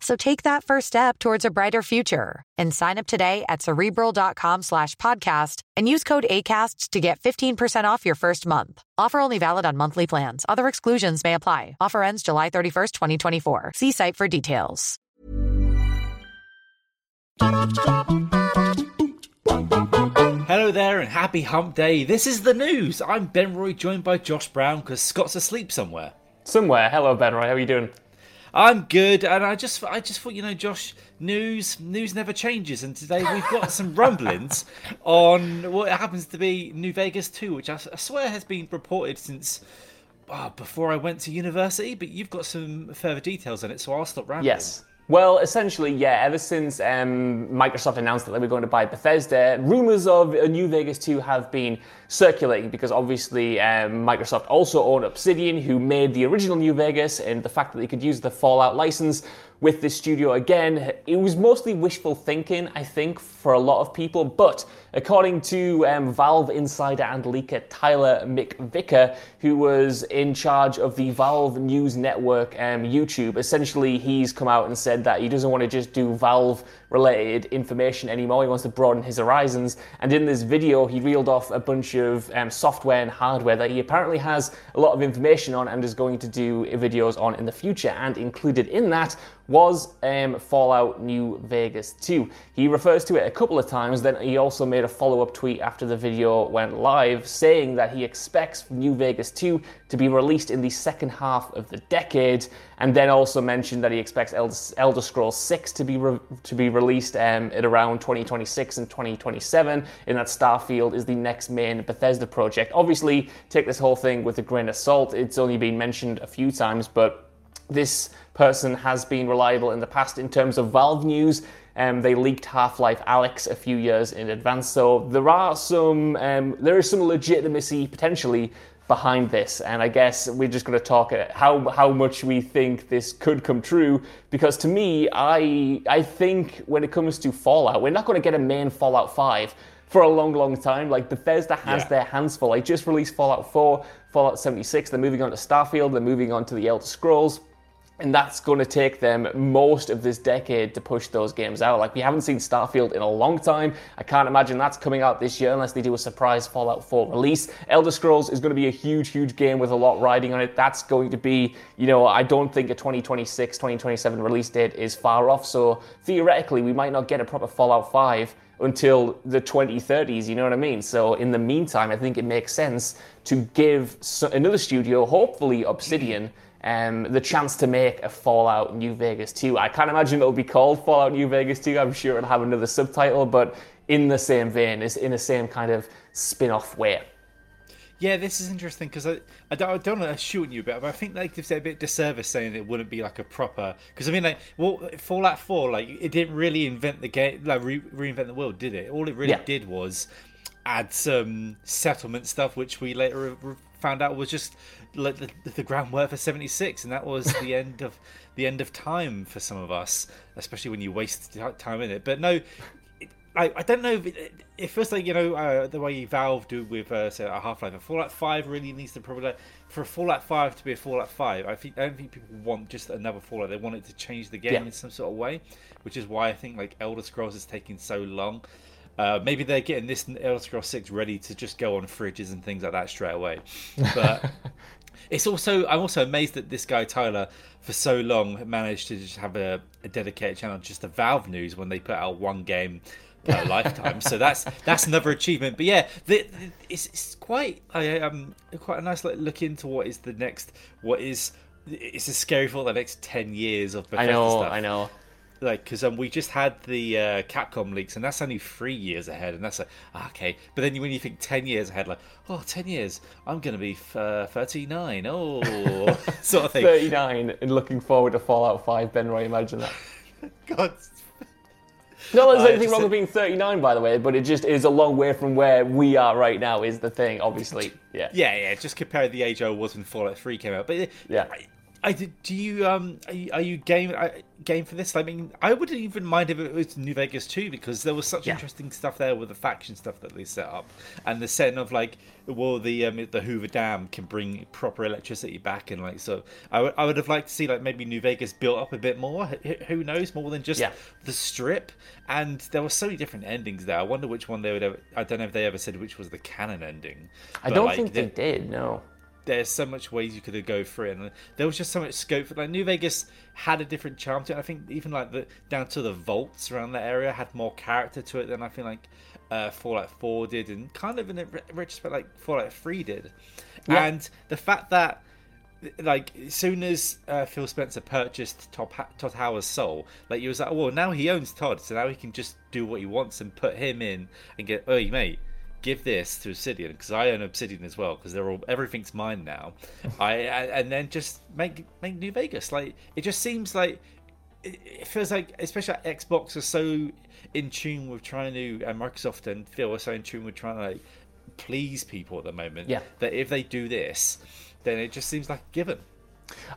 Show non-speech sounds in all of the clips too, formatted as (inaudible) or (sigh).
So take that first step towards a brighter future and sign up today at cerebral.com slash podcast and use code ACasts to get 15% off your first month. Offer only valid on monthly plans. Other exclusions may apply. Offer ends July 31st, 2024. See site for details. Hello there and happy hump day. This is the news. I'm Ben Roy joined by Josh Brown because Scott's asleep somewhere. Somewhere. Hello, Ben Roy. How are you doing? I'm good, and I just I just thought you know, Josh, news news never changes, and today we've got some (laughs) rumblings on what happens to be New Vegas 2, which I, I swear has been reported since oh, before I went to university. But you've got some further details on it, so I'll stop rambling. Yes. Well, essentially, yeah. Ever since um, Microsoft announced that they were going to buy Bethesda, rumors of a New Vegas 2 have been circulating because obviously um, Microsoft also owned Obsidian, who made the original New Vegas, and the fact that they could use the Fallout license with this studio again, it was mostly wishful thinking, I think, for a lot of people. But according to um, Valve insider and leaker Tyler McVicker, who was in charge of the Valve News Network um, YouTube, essentially he's come out and said that he doesn't want to just do Valve related information anymore. He wants to broaden his horizons. And in this video, he reeled off a bunch of um, software and hardware that he apparently has a lot of information on and is going to do videos on in the future. And included in that was um, Fallout New Vegas 2. He refers to it a couple of times, then he also made a follow up tweet after the video went live saying that he expects New Vegas 2 to be released in the second half of the decade, and then also mentioned that he expects Elder, Elder Scrolls 6 to be, re- to be released um, at around 2026 and 2027, and that Starfield is the next main Bethesda project. Obviously, take this whole thing with a grain of salt, it's only been mentioned a few times, but this person has been reliable in the past in terms of Valve news. Um, they leaked Half-Life Alyx a few years in advance, so there are some um, there is some legitimacy potentially behind this, and I guess we're just going to talk how how much we think this could come true. Because to me, I I think when it comes to Fallout, we're not going to get a main Fallout Five for a long, long time. Like Bethesda has yeah. their hands full. I just released Fallout 4, Fallout 76. They're moving on to Starfield. They're moving on to the Elder Scrolls and that's going to take them most of this decade to push those games out. Like we haven't seen Starfield in a long time. I can't imagine that's coming out this year unless they do a surprise Fallout 4 release. Elder Scrolls is going to be a huge, huge game with a lot riding on it. That's going to be, you know, I don't think a 2026, 2027 release date is far off. So theoretically, we might not get a proper Fallout 5 until the 2030s, you know what I mean? So in the meantime, I think it makes sense to give another studio, hopefully Obsidian, um, the chance to make a Fallout New Vegas 2. I can't imagine it'll be called Fallout New Vegas 2. I'm sure it'll have another subtitle, but in the same vein, it's in the same kind of spin off way. Yeah, this is interesting because I, I don't, I don't want to shoot you, but I think they give a bit of disservice saying it wouldn't be like a proper. Because I mean, like, well, Fallout Four, like, it didn't really invent the game, like re- reinvent the world, did it? All it really yeah. did was add some settlement stuff, which we later found out was just like the, the groundwork for 76 and that was the end of the end of time for some of us especially when you waste time in it but no I, I don't know if it, it feels like you know uh, the way Valve do with uh, say a Half Life. A Fallout Five really needs to probably for a Fallout Five to be a Fallout Five. I think I don't think people want just another Fallout. They want it to change the game yeah. in some sort of way, which is why I think like Elder Scrolls is taking so long. Uh, maybe they're getting this Elder Scrolls Six ready to just go on fridges and things like that straight away. (laughs) But It's also I'm also amazed that this guy Tyler for so long managed to just have a, a dedicated channel just to Valve News when they put out one game per lifetime. So that's that's another achievement. But yeah, the, the, it's, it's quite I um quite a nice like, look into what is the next what is it's a scary for the next 10 years of Bethesda I know, stuff. I know. like because um, we just had the uh, Capcom leaks and that's only three years ahead and that's like ah, okay but then when you think 10 years ahead like oh 10 years I'm gonna be uh, 39 oh (laughs) sort of thing 39 and looking forward to Fallout 5, Ben Roy, imagine that. (laughs) God No, there's Uh, anything wrong with being 39, by the way, but it just is a long way from where we are right now, is the thing, obviously. (laughs) Yeah. yeah yeah just compare the age I was when Fallout 3 came out but Yeah. I, do you um are you, are you game uh, game for this? I mean, I wouldn't even mind if it was New Vegas 2 because there was such Yeah. interesting stuff there with the faction stuff that they set up and the setting of like well the um, the Hoover Dam can bring proper electricity back and like so I would I would have liked to see like maybe New Vegas built up a bit more. H- Who knows more than just Yeah. the strip and there were so many different endings there. I wonder which one they would ever. I don't know if they ever said which was the canon ending. I don't like, think they the- did, no. There's so much ways you could have go through it and there was just so much scope for like new vegas had a different charm to it i think even like the down to the vaults around that area had more character to it than i feel like uh fallout 4 did and kind of in a re- retrospect like fallout 3 did Yeah. and the fact that like as soon as uh, Phil Spencer purchased Todd, Todd Howard's soul, like he was like, oh, well, now he owns Todd, so now he can just do what he wants and put him in and get, oh, you mate, give this to Obsidian because I own Obsidian as well because they're all everything's mine now. (laughs) I, and then just make make New Vegas like it just seems like it, feels like especially like Xbox are so in tune with trying to and Microsoft and Phil are so in tune with trying to like please people at the moment Yeah. that if they do this then it just seems like a given.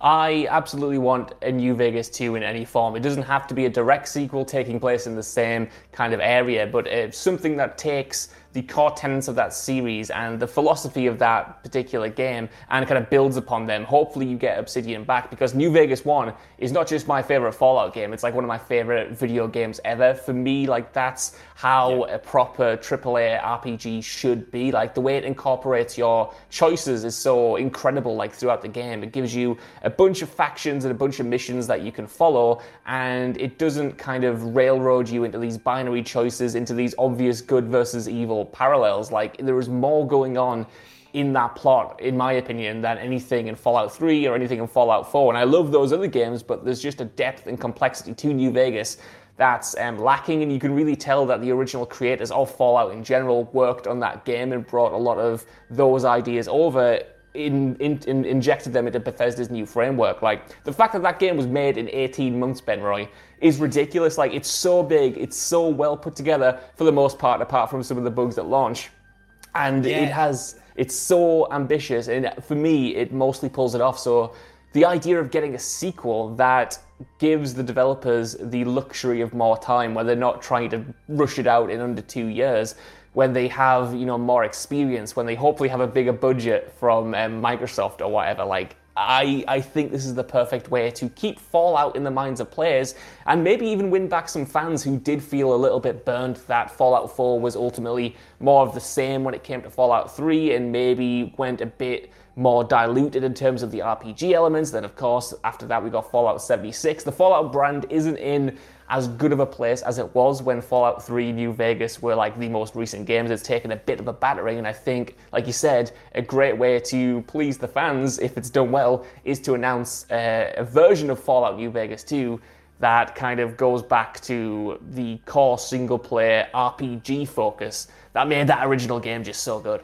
I absolutely want a New Vegas 2 in any form. It doesn't have to be a direct sequel taking place in the same kind of area, but it's something that takes the core tenets of that series and the philosophy of that particular game and kind of builds upon them. Hopefully, you get Obsidian back because New Vegas 1 is not just my favorite Fallout game, it's like one of my favorite video games ever. For me, like that's how a proper AAA RPG should be. Like the way it incorporates your choices is so incredible, like throughout the game. It gives you a bunch of factions and a bunch of missions that you can follow, and it doesn't kind of railroad you into these binary choices, into these obvious good versus evil parallels. Like there is more going on in that plot, in my opinion, than anything in Fallout 3 or anything in Fallout 4. And I love those other games, but there's just a depth and complexity to New Vegas that's um, lacking, and you can really tell that the original creators of Fallout in general worked on that game and brought a lot of those ideas over. In, in, in injected them into Bethesda's new framework. Like the fact that that game was made in 18 months, Ben Roy, is ridiculous. Like it's so big, it's so well put together for the most part, apart from some of the bugs at launch and Yeah. it has it's so ambitious and for me it mostly pulls it off so the idea of getting a sequel that gives the developers the luxury of more time where they're not trying to rush it out in under two years when they have you know more experience when they hopefully have a bigger budget from um, microsoft or whatever like I, I think this is the perfect way to keep Fallout in the minds of players and maybe even win back some fans who did feel a little bit burned that Fallout 4 was ultimately more of the same when it came to Fallout 3 and maybe went a bit more diluted in terms of the RPG elements. Then, of course, after that, we got Fallout 76. The Fallout brand isn't in as good of a place as it was when Fallout 3 New Vegas were like the most recent games. It's taken a bit of a battering, and I think, like you said, a great way to please the fans, if it's done well, is to announce uh, a version of Fallout New Vegas 2 that kind of goes back to the core single player RPG focus that made that original game just so good.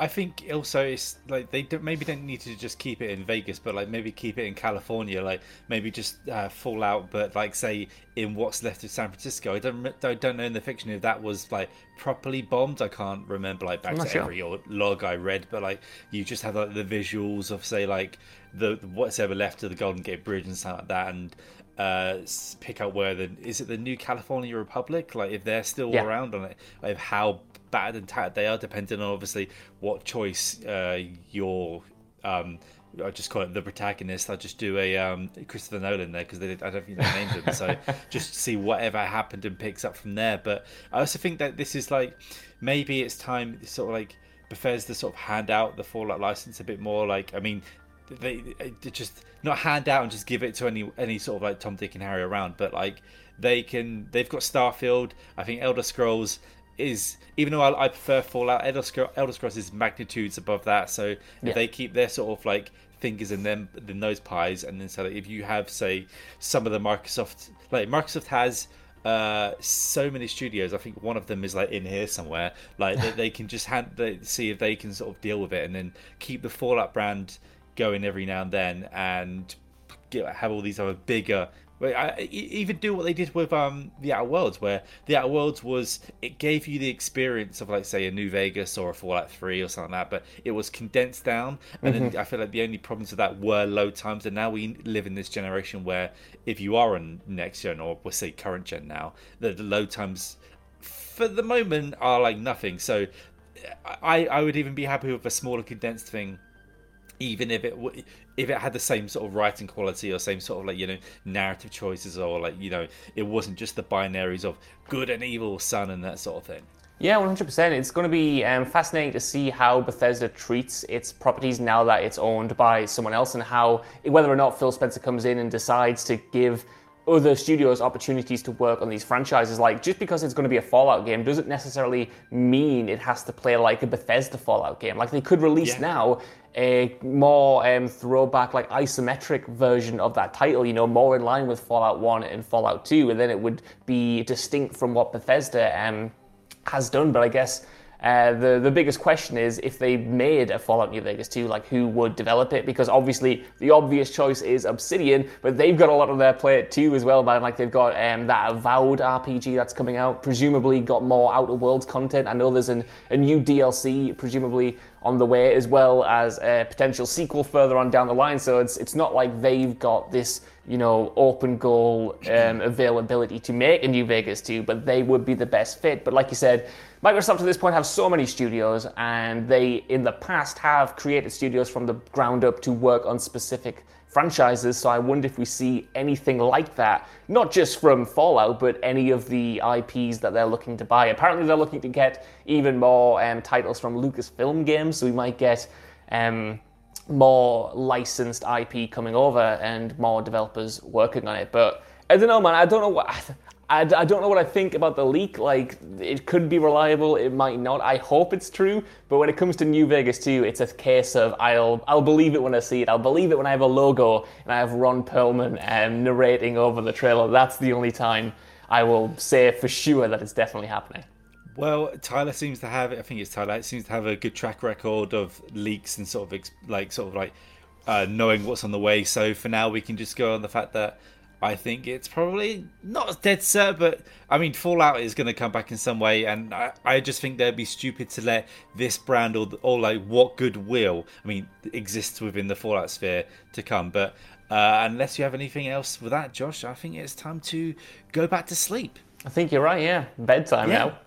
I think also it's like they don't, maybe don't need to just keep it in Vegas, but like maybe keep it in California, like maybe just uh, Fallout, but like say in what's left of San Francisco. I don't I don't know in the fiction if that was like properly bombed. I can't remember like back to sure. every or- log I read, but like you just have like the visuals of say like the what's ever left of the Golden Gate Bridge and stuff like that, and uh pick out where the is it the new California Republic? Like if they're still Yeah. around on it, like how bad and tattered they are, depending on obviously what choice uh, your um, I just call it the protagonist. I'll just do a um, Christopher Nolan there because I don't think they named him. So (laughs) just see whatever happened and picks up from there. But I also think that this is like maybe it's time sort of like Bethesda sort of hand out the Fallout license a bit more. Like I mean, they, they just not hand out and just give it to any any sort of like Tom, Dick, and Harry around, but like they can. They've got Starfield. I think Elder Scrolls is even though I, I prefer Fallout, Elder, Scrolls, Elder Scrolls is magnitudes above that. So if Yeah. they keep their sort of like fingers in them in those pies, and then so that if you have say some of the Microsoft like Microsoft has uh so many studios i think one of them is like in here somewhere like they, (laughs) they can just hand they, see if they can sort of deal with it and then keep the fallout brand going every now and then and get, have all these other bigger I, even do what they did with um the Outer Worlds, where the Outer Worlds was it gave you the experience of like say a New Vegas or a Fallout Three or something like that, but it was condensed down. And then I feel like the only problems with that were load times. And now we live in this generation where if you are on next gen or we'll say current gen now, the, the load times for the moment are like nothing. So I I would even be happy with a smaller condensed thing even if it w- if it had the same sort of writing quality or same sort of like you know narrative choices or like you know it wasn't just the binaries of good and evil sun and that sort of thing Yeah, 100%. It's going to be um, fascinating to see how Bethesda treats its properties now that it's owned by someone else and how, whether or not Phil Spencer comes in and decides to give other studios opportunities to work on these franchises. Like, just because it's going to be a Fallout game doesn't necessarily mean it has to play like a Bethesda Fallout game. Like, they could release Yeah. now a more um, throwback, like isometric version of that title, you know, more in line with Fallout 1 and Fallout 2, and then it would be distinct from what Bethesda um, has done. But I guess uh, the the biggest question is if they made a Fallout New Vegas 2, like who would develop it? Because obviously the obvious choice is Obsidian, but they've got a lot of their plate too as well, man. Like they've got um, that Avowed RPG that's coming out, presumably got more Outer Worlds content. I know there's an, a new DLC presumably on the way, as well as a potential sequel further on down the line. So it's it's not like they've got this you know open goal um, availability to make a New Vegas 2, but they would be the best fit. But like you said, Microsoft at this point have so many studios, and they in the past have created studios from the ground up to work on specific franchises. So I wonder if we see anything like that, not just from Fallout, but any of the IPs that they're looking to buy. Apparently, they're looking to get even more um, titles from Lucasfilm games, so we might get. Um, more licensed IP coming over and more developers working on it. But I don't know, man. I don't know what I, I don't know what I think about the leak. Like, it could be reliable, it might not. I hope it's true. But when it comes to New Vegas 2, it's a case of I'll I'll believe it when I see it. I'll believe it when I have a logo and I have Ron Perlman um, narrating over the trailer. That's the only time I will say for sure that it's definitely happening. Well, Tyler seems to have. I think it's Tyler. It seems to have a good track record of leaks and sort of ex- like sort of like uh, knowing what's on the way. So for now, we can just go on the fact that I think it's probably not dead set, but I mean, Fallout is going to come back in some way, and I, I just think they'd be stupid to let this brand or or like what goodwill I mean exists within the Fallout sphere to come, but. Uh, unless you have anything else with that, Josh, I think it's time to go back to sleep. I think you're right. Yeah, bedtime Yeah. now.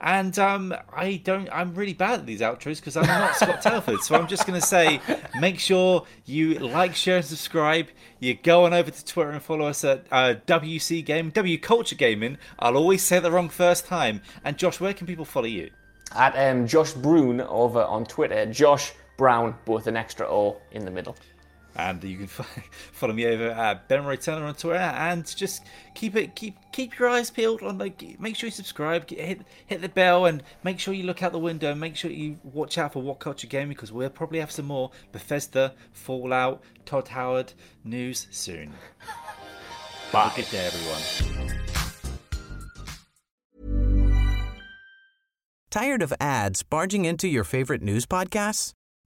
And um, I don't. I'm really bad at these outros because I'm not Scott Tailford. So I'm just going to say, make sure you like, share, and subscribe. You go on over to Twitter and follow us at uh, WC Game, W Culture Gaming. I'll always say the wrong first time. And Josh, where can people follow you? At um, Josh Brune over on Twitter. Josh Brown, both an extra O in the middle. And you can (laughs) follow me over at Ben Roy Turner on Twitter, and just keep it keep keep your eyes peeled on like make sure you subscribe, get- hit hit the bell, and make sure you look out the window. and Make sure you watch out for What Culture Gaming because we'll probably have some more Bethesda, Fallout, Todd Howard news soon. (laughs) Have a good day, everyone. Tired of ads barging into your favorite news podcasts?